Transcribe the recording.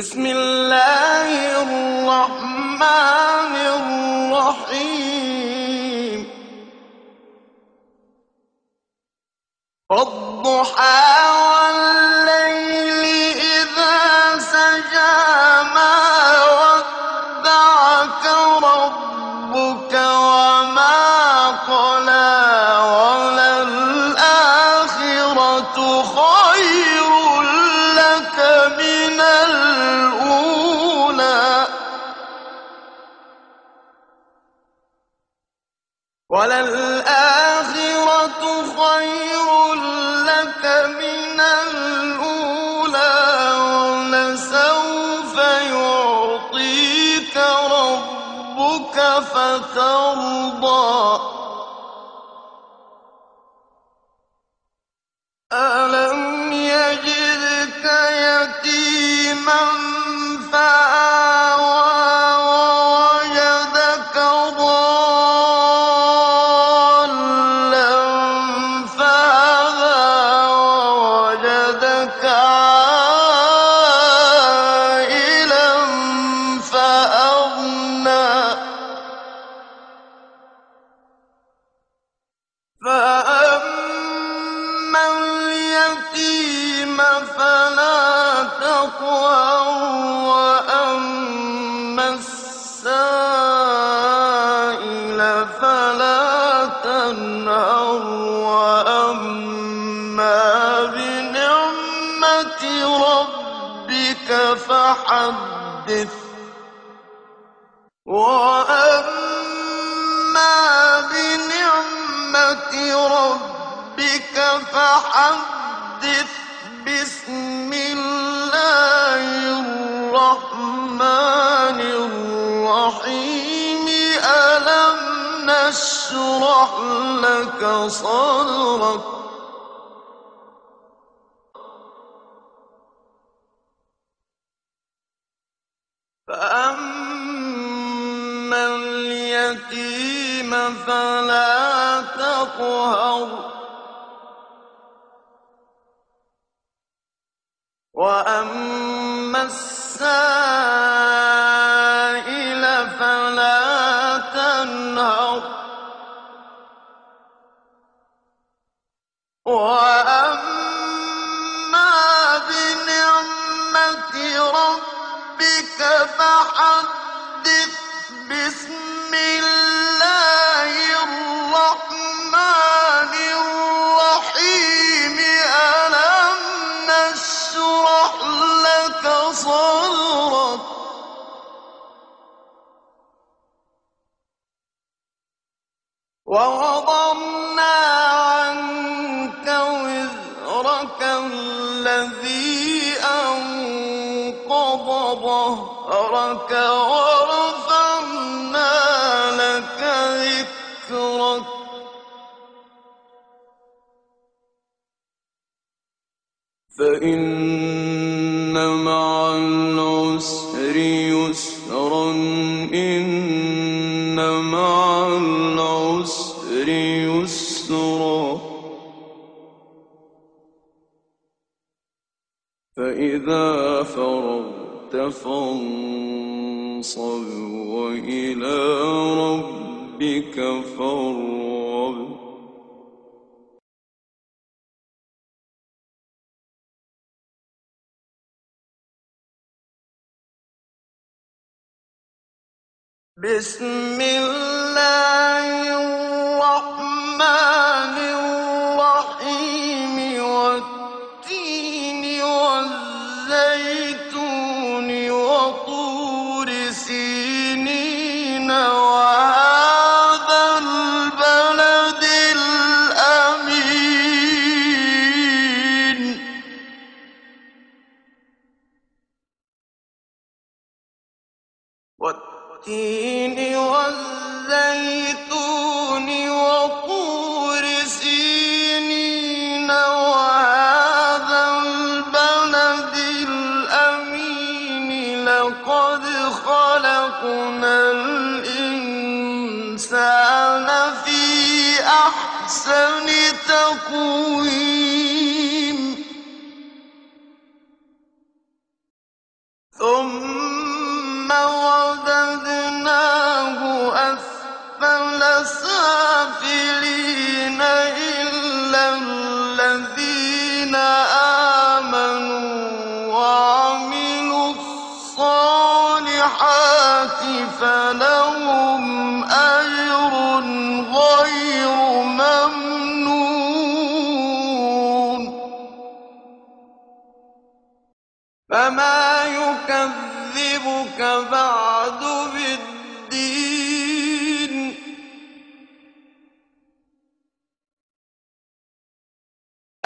بسم الله الرحمن الرحيم. والضحى والليل إذا سجى ما ودعك ربك وما وللآخرة خير لك من الأولى ولسوف يعطيك ربك فترضى. ألم يجدك يتيما فلا تقهر وأما السائل فلا تنهر وأما بنعمة ربك فحدث وأما بنعمة ربك فحدث الرحمن الرحيم ألم نشرح لك صدرك؟ فأما اليتيم فلا تقهر وأما السائل فلا تنهر. وأما بنعمة ربك فحدث بسم الله ورفعنا لك ذكرك. فإن مع العسر يسرا إن مع العسر يسرا. فإذا فرغت فانصب وإلى ربك فارغب. بسم الله والتين والزيتون وطور سينين وهذا البلد الأمين لقد خلقنا الإنسان في أحسن تقويم. ثم فَلَهُمْ